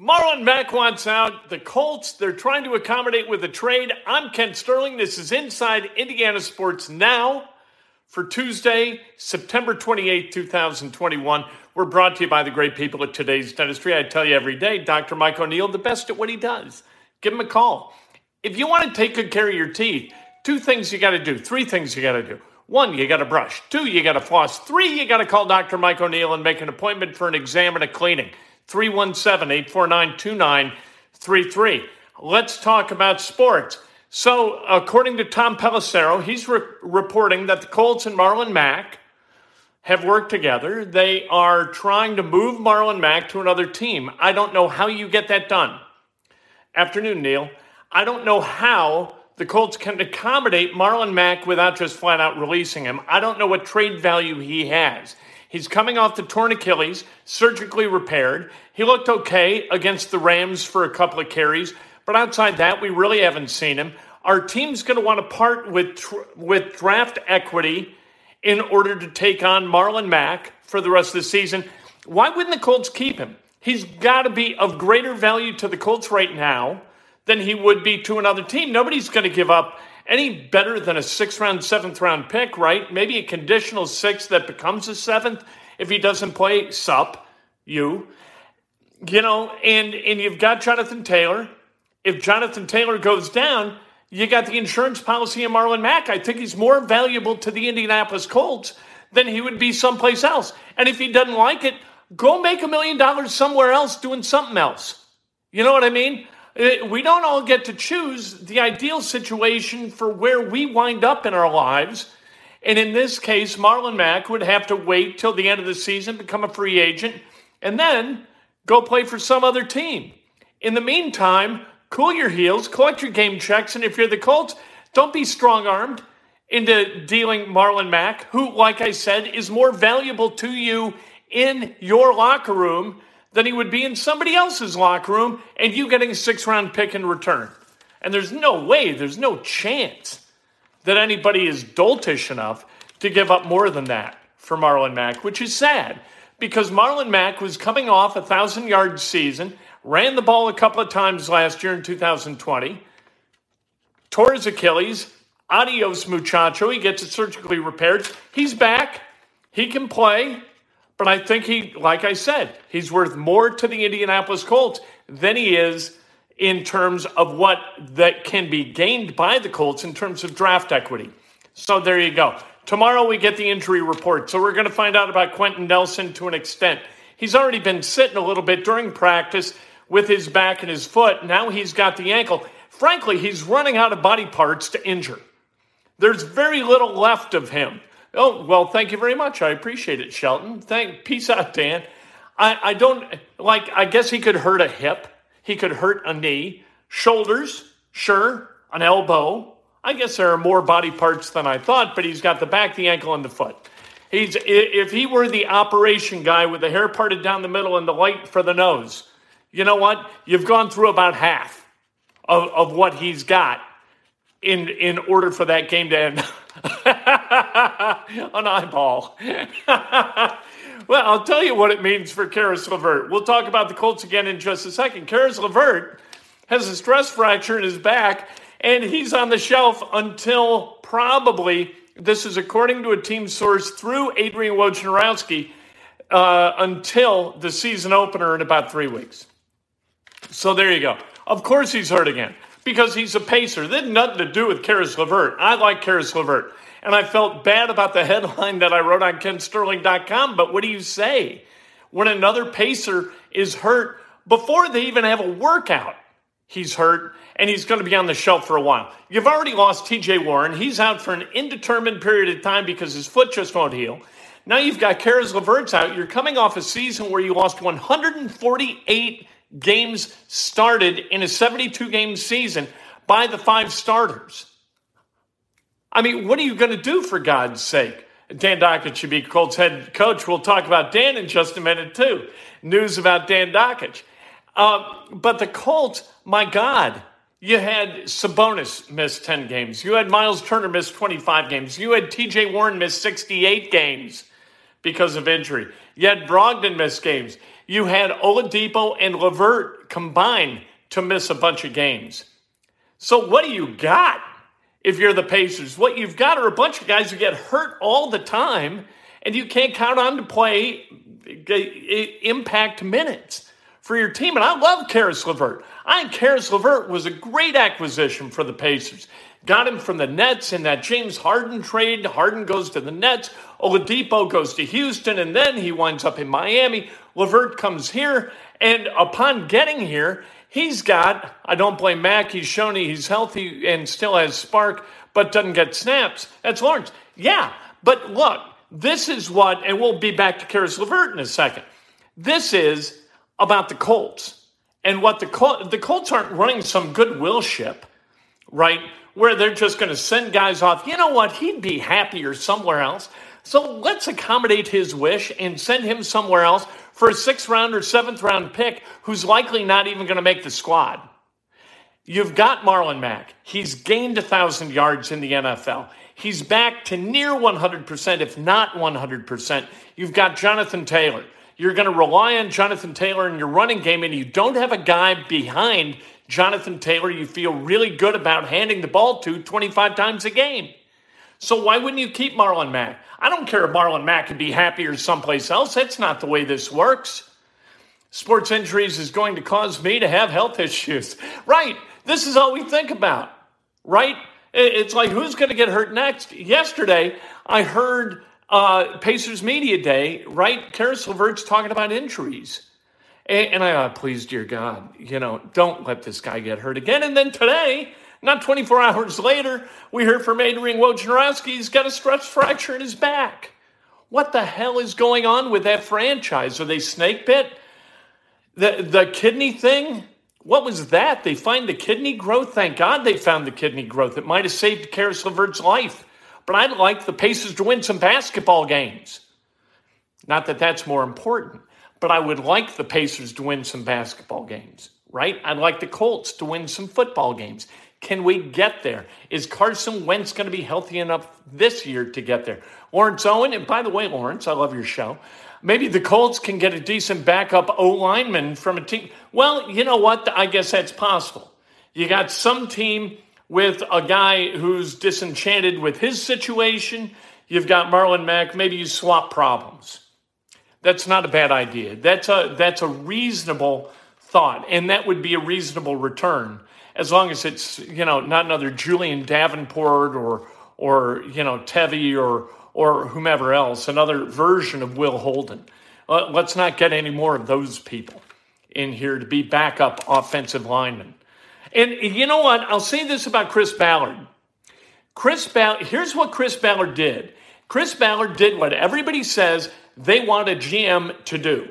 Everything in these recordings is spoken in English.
Marlon Mack wants out. The Colts, they're trying to accommodate with a trade. I'm Ken Sterling. This is Inside Indiana Sports Now for Tuesday, September 28, 2021. We're brought to you by the great people at today's dentistry. I tell you every day, Dr. Mike O'Neill, the best at what he does. Give him a call. If you want to take good care of your teeth, two things you got to do, three things you got to do. One, you got to brush. Two, you got to floss. Three, you got to call Dr. Mike O'Neill and make an appointment for an exam and a cleaning. 317 849 2933. Let's talk about sports. So, according to Tom Pelissero, he's re- reporting that the Colts and Marlon Mack have worked together. They are trying to move Marlon Mack to another team. I don't know how you get that done. Afternoon, Neil. I don't know how the Colts can accommodate Marlon Mack without just flat out releasing him. I don't know what trade value he has. He's coming off the torn Achilles, surgically repaired. He looked okay against the Rams for a couple of carries, but outside that, we really haven't seen him. Our team's going to want to part with with draft equity in order to take on Marlon Mack for the rest of the season. Why wouldn't the Colts keep him? He's got to be of greater value to the Colts right now than he would be to another team. Nobody's going to give up any better than a sixth round, seventh round pick, right? Maybe a conditional sixth that becomes a seventh if he doesn't play sup, you. You know, and and you've got Jonathan Taylor. If Jonathan Taylor goes down, you got the insurance policy of Marlon Mack. I think he's more valuable to the Indianapolis Colts than he would be someplace else. And if he doesn't like it, go make a million dollars somewhere else doing something else. You know what I mean? Uh, we don't all get to choose the ideal situation for where we wind up in our lives. And in this case, Marlon Mack would have to wait till the end of the season, become a free agent, and then go play for some other team. In the meantime, cool your heels, collect your game checks, and if you're the Colts, don't be strong armed into dealing Marlon Mack, who, like I said, is more valuable to you in your locker room than he would be in somebody else's locker room and you getting a six round pick in return. And there's no way, there's no chance that anybody is doltish enough to give up more than that for Marlon Mack, which is sad because Marlon Mack was coming off a thousand yard season, ran the ball a couple of times last year in 2020, tore his Achilles. Adios, muchacho. He gets it surgically repaired. He's back. He can play. But I think he, like I said, he's worth more to the Indianapolis Colts than he is in terms of what that can be gained by the Colts in terms of draft equity. So there you go. Tomorrow we get the injury report. So we're going to find out about Quenton Nelson to an extent. He's already been sitting a little bit during practice with his back and his foot. Now he's got the ankle. Frankly, he's running out of body parts to injure. There's very little left of him. Oh, well, thank you very much. I appreciate it, Shelton. Thank peace out, Dan. I, I don't like I guess he could hurt a hip, he could hurt a knee, shoulders, sure, an elbow. I guess there are more body parts than I thought, but he's got the back, the ankle, and the foot. He's if he were the operation guy with the hair parted down the middle and the light for the nose, you know what? You've gone through about half of, of what he's got in in order for that game to end. An eyeball. well, I'll tell you what it means for Caris LeVert. We'll talk about the Colts again in just a second. Caris LeVert has a stress fracture in his back, and he's on the shelf until probably, this is according to a team source through Adrian Wojnarowski, uh, until the season opener in about three weeks. So there you go. Of course he's hurt again because he's a pacer. That had nothing to do with Caris LeVert. I like Caris LeVert. And I felt bad about the headline that I wrote on kensterling.com. But what do you say when another pacer is hurt before they even have a workout? He's hurt and he's going to be on the shelf for a while. You've already lost TJ Warren. He's out for an indeterminate period of time because his foot just won't heal. Now you've got Caris LeVert's out. You're coming off a season where you lost 148 games started in a 72 game season by the five starters. I mean, what are you going to do for God's sake? Dan Dakich should be Colts head coach. We'll talk about Dan in just a minute, too. News about Dan Dakich. Uh, but the Colts, my God, you had Sabonis miss 10 games. You had Myles Turner miss 25 games. You had TJ Warren miss 68 games because of injury. You had Brogdon miss games. You had Oladipo and LeVert combined to miss a bunch of games. So what do you got if you're the Pacers? What you've got are a bunch of guys who get hurt all the time, and you can't count on to play uh, impact minutes for your team. And I love Caris LeVert. I think Caris LeVert was a great acquisition for the Pacers. Got him from the Nets in that James Harden trade. Harden goes to the Nets. Oladipo goes to Houston, and then he winds up in Miami. LeVert comes here, and upon getting here, he's got, I don't blame Mack, he's shown he's healthy and still has spark, but doesn't get snaps. That's Lawrence. Yeah, but look, this is what, and we'll be back to Caris LeVert in a second. This is about the Colts. And what the Colts, the Colts aren't running some goodwill ship, right? where they're just going to send guys off. You know what? He'd be happier somewhere else. So let's accommodate his wish and send him somewhere else for a sixth round or seventh round pick who's likely not even going to make the squad. You've got Marlon Mack. He's gained a 1,000 yards in the NFL. He's back to near 100%, if not 100%. You've got Jonathan Taylor. You're going to rely on Jonathan Taylor in your running game, and you don't have a guy behind Jonathan Taylor you feel really good about handing the ball to 25 times a game. So why wouldn't you keep Marlon Mack? I don't care if Marlon Mack could be happier someplace else. That's not the way this works. Sports injuries is going to cause me to have health issues. Right. This is all we think about. Right? It's like who's going to get hurt next? Yesterday, I heard uh, Pacers Media Day, right? Caris LeVert's talking about injuries. And I thought, please, dear God, you know, don't let this guy get hurt again. And then today, not 24 hours later, we heard from Adrian Wojnarowski he's got a stress fracture in his back. What the hell is going on with that franchise? Are they snake bit? The, the kidney thing? What was that? They find the kidney growth? Thank God they found the kidney growth. It might have saved Caris LeVert's life. But I'd like the Pacers to win some basketball games. Not that that's more important but I would like the Pacers to win some basketball games, right? I'd like the Colts to win some football games. Can we get there? Is Carson Wentz going to be healthy enough this year to get there? Lawrence Owen, and by the way, Lawrence, I love your show. Maybe the Colts can get a decent backup O lineman from a team. Well, you know what? I guess that's possible. You got some team with a guy who's disenchanted with his situation. You've got Marlon Mack. Maybe you swap problems. That's not a bad idea. That's a that's a reasonable thought, and that would be a reasonable return as long as it's you know not another Julie'n Davenport or or you know Tevi or or whomever else, another version of Will Holden. Let's not get any more of those people in here to be backup offensive linemen. And you know what? I'll say this about Chris Ballard. Chris Ballard, here's what Chris Ballard did. Chris Ballard did what everybody says they want a GM to do.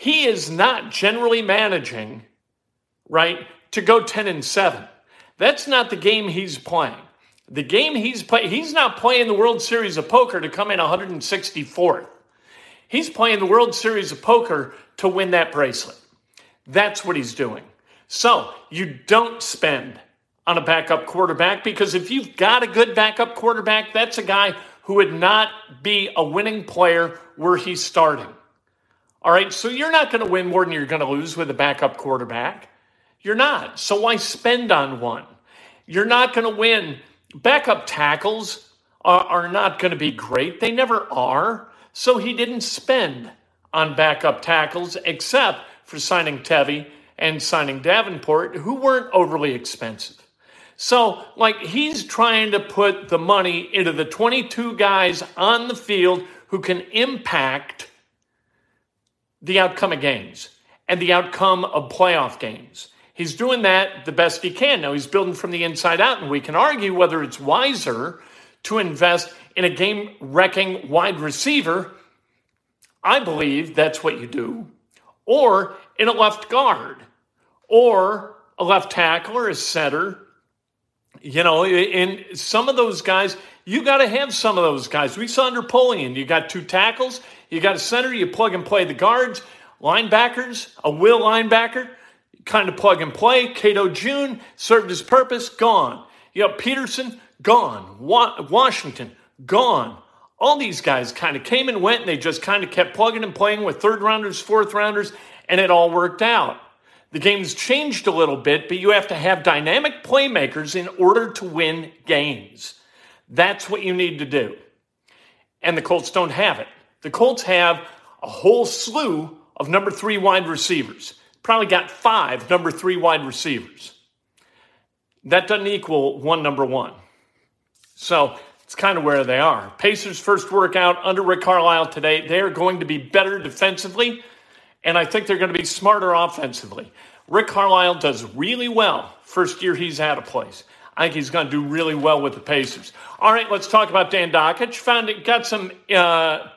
He is not generally managing, right, to go 10 and 7. That's not the game he's playing. The game he's playing, he's not playing the World Series of Poker to come in 164th. He's playing the World Series of Poker to win that bracelet. That's what he's doing. So you don't spend on a backup quarterback because if you've got a good backup quarterback, that's a guy who would not be a winning player where he's starting. All right, so you're not going to win more than you're going to lose with a backup quarterback. You're not. So why spend on one? You're not going to win. Backup tackles are, are not going to be great. They never are. So he didn't spend on backup tackles except for signing Tevi and signing Davenport, who weren't overly expensive. So, like, he's trying to put the money into the 22 guys on the field who can impact the outcome of games and the outcome of playoff games. He's doing that the best he can. Now, he's building from the inside out, and we can argue whether it's wiser to invest in a game wrecking wide receiver. I believe that's what you do. Or in a left guard, or a left tackle, or a center. You know, in some of those guys, you got to have some of those guys. We saw under Polian, you got two tackles, you got a center, you plug and play the guards, linebackers, a will linebacker, kind of plug and play. Cato June served his purpose, gone. You know, Peterson, gone. Wa- Washington, gone. All these guys kind of came and went, and they just kind of kept plugging and playing with third rounders, fourth rounders, and it all worked out. The game's changed a little bit, but you have to have dynamic playmakers in order to win games. That's what you need to do. And the Colts don't have it. The Colts have a whole slew of number three wide receivers. Probably got five number three wide receivers. That doesn't equal one number one. So it's kind of where they are. Pacers' first workout under Rick Carlisle today. They are going to be better defensively, and I think they're going to be smarter offensively. Rick Carlisle does really well first year he's out of place. I think he's going to do really well with the Pacers. All right, let's talk about Dan Dakich. Found it, got some uh,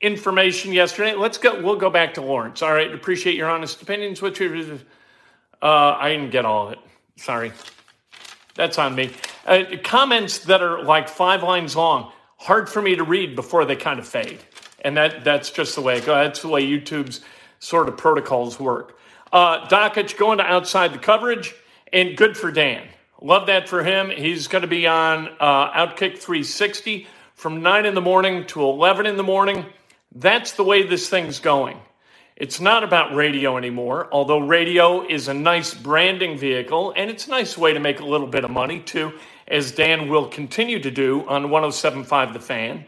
information yesterday. Let's go. We'll go back to Lawrence. All right, appreciate your honest opinions. Your? Uh, I didn't get all of it. Sorry. That's on me. Uh, comments that are like five lines long, hard for me to read before they kind of fade. And that, that's just the way it goes. That's the way YouTube's sort of protocols work. Uh, Dakich going to Outkick the Coverage, and good for Dan. Love that for him. He's going to be on uh, Outkick 360 from 9 in the morning to 11 in the morning. That's the way this thing's going. It's not about radio anymore, although radio is a nice branding vehicle and it's a nice way to make a little bit of money too, as Dan will continue to do on 1075 The Fan.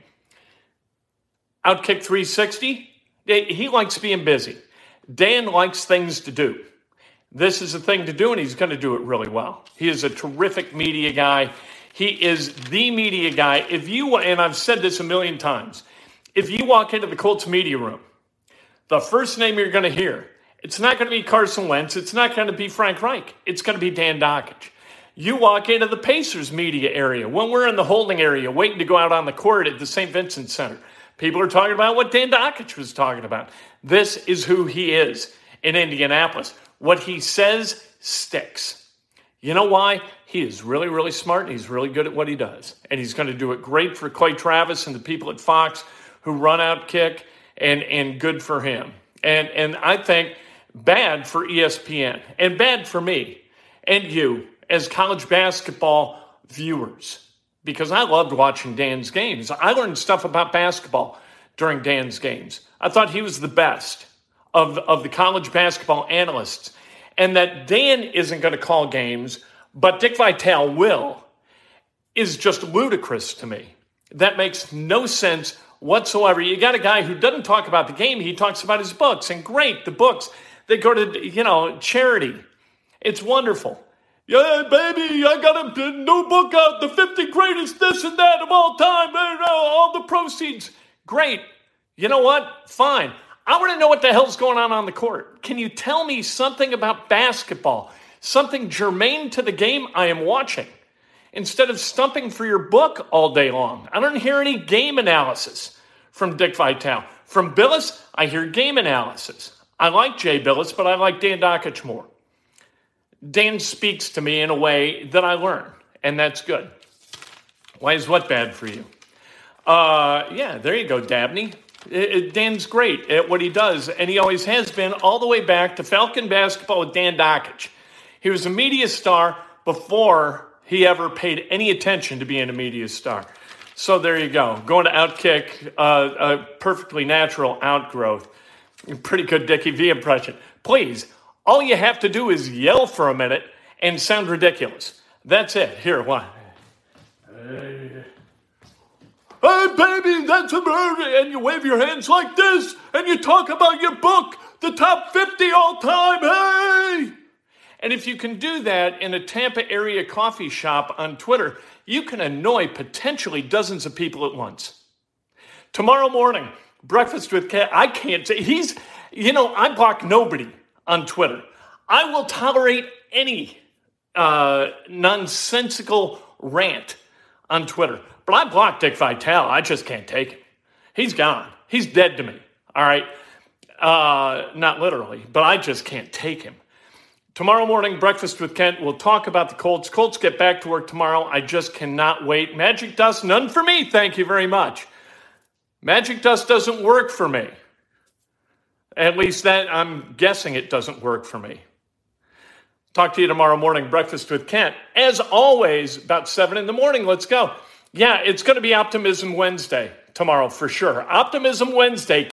Outkick 360, he likes being busy. Dan likes things to do. This is a thing to do, and he's going to do it really well. He is a terrific media guy. He is the media guy. If you, and I've said this a million times, if you walk into the Colts media room, the first name you're going to hear, it's not going to be Carson Wentz. It's not going to be Frank Reich. It's going to be Dan Dakich. You walk into the Pacers media area when we're in the holding area waiting to go out on the court at the St. Vincent Center. People are talking about what Dan Dakich was talking about. This is who he is in Indianapolis. What he says sticks. You know why? He is really, really smart and he's really good at what he does. And he's going to do it great for Clay Travis and the people at Fox who run Outkick and and good for him. And and I think bad for ESPN and bad for me and you as college basketball viewers because I loved watching Dan's games. I learned stuff about basketball during Dan's games. I thought he was the best of, of the college basketball analysts. And that Dan isn't going to call games, but Dick Vitale will, is just ludicrous to me. That makes no sense whatsoever. You got a guy who doesn't talk about the game, he talks about his books. And great, the books, they go to, you know, charity. It's wonderful. Yeah, baby, I got a new book out, the 50 greatest this and that of all time, all the proceeds. Great. You know what? Fine. I want to know what the hell's going on on the court. Can you tell me something about basketball? Something germane to the game I am watching? Instead of stumping for your book all day long. I don't hear any game analysis from Dick Vitale. From Bilas, I hear game analysis. I like Jay Bilas, but I like Dan Dakich more. Dan speaks to me in a way that I learn, and that's good. Why is what bad for you? Uh, yeah, there you go, Dabney. Dan's great at what he does, and he always has been, all the way back to Falcon basketball with Dan Dakich. He was a media star before he ever paid any attention to being a media star. So there you go. Going to Outkick, uh, a perfectly natural outgrowth. Pretty good Dickie V impression. Please, all you have to do is yell for a minute and sound ridiculous. That's it. Here, what? Hey. hey, baby, that's a bird. And you wave your hands like this, and you talk about your book, the top 50 all time. Hey! And if you can do that in a Tampa area coffee shop on Twitter, you can annoy potentially dozens of people at once. Tomorrow morning, breakfast with Cat. I can't say he's, you know, I block nobody on Twitter. I will tolerate any uh, nonsensical rant on Twitter, but I blocked Dick Vitale. I just can't take him. He's gone. He's dead to me. All right. Uh, not literally, but I just can't take him. Tomorrow morning, breakfast with Kent. We'll talk about the Colts. Colts get back to work tomorrow. I just cannot wait. Magic dust, none for me. Thank you very much. Magic dust doesn't work for me. At least that I'm guessing it doesn't work for me. Talk to you tomorrow morning, breakfast with Kent. As always, about seven in the morning. Let's go. Yeah, it's going to be Optimism Wednesday tomorrow for sure. Optimism Wednesday.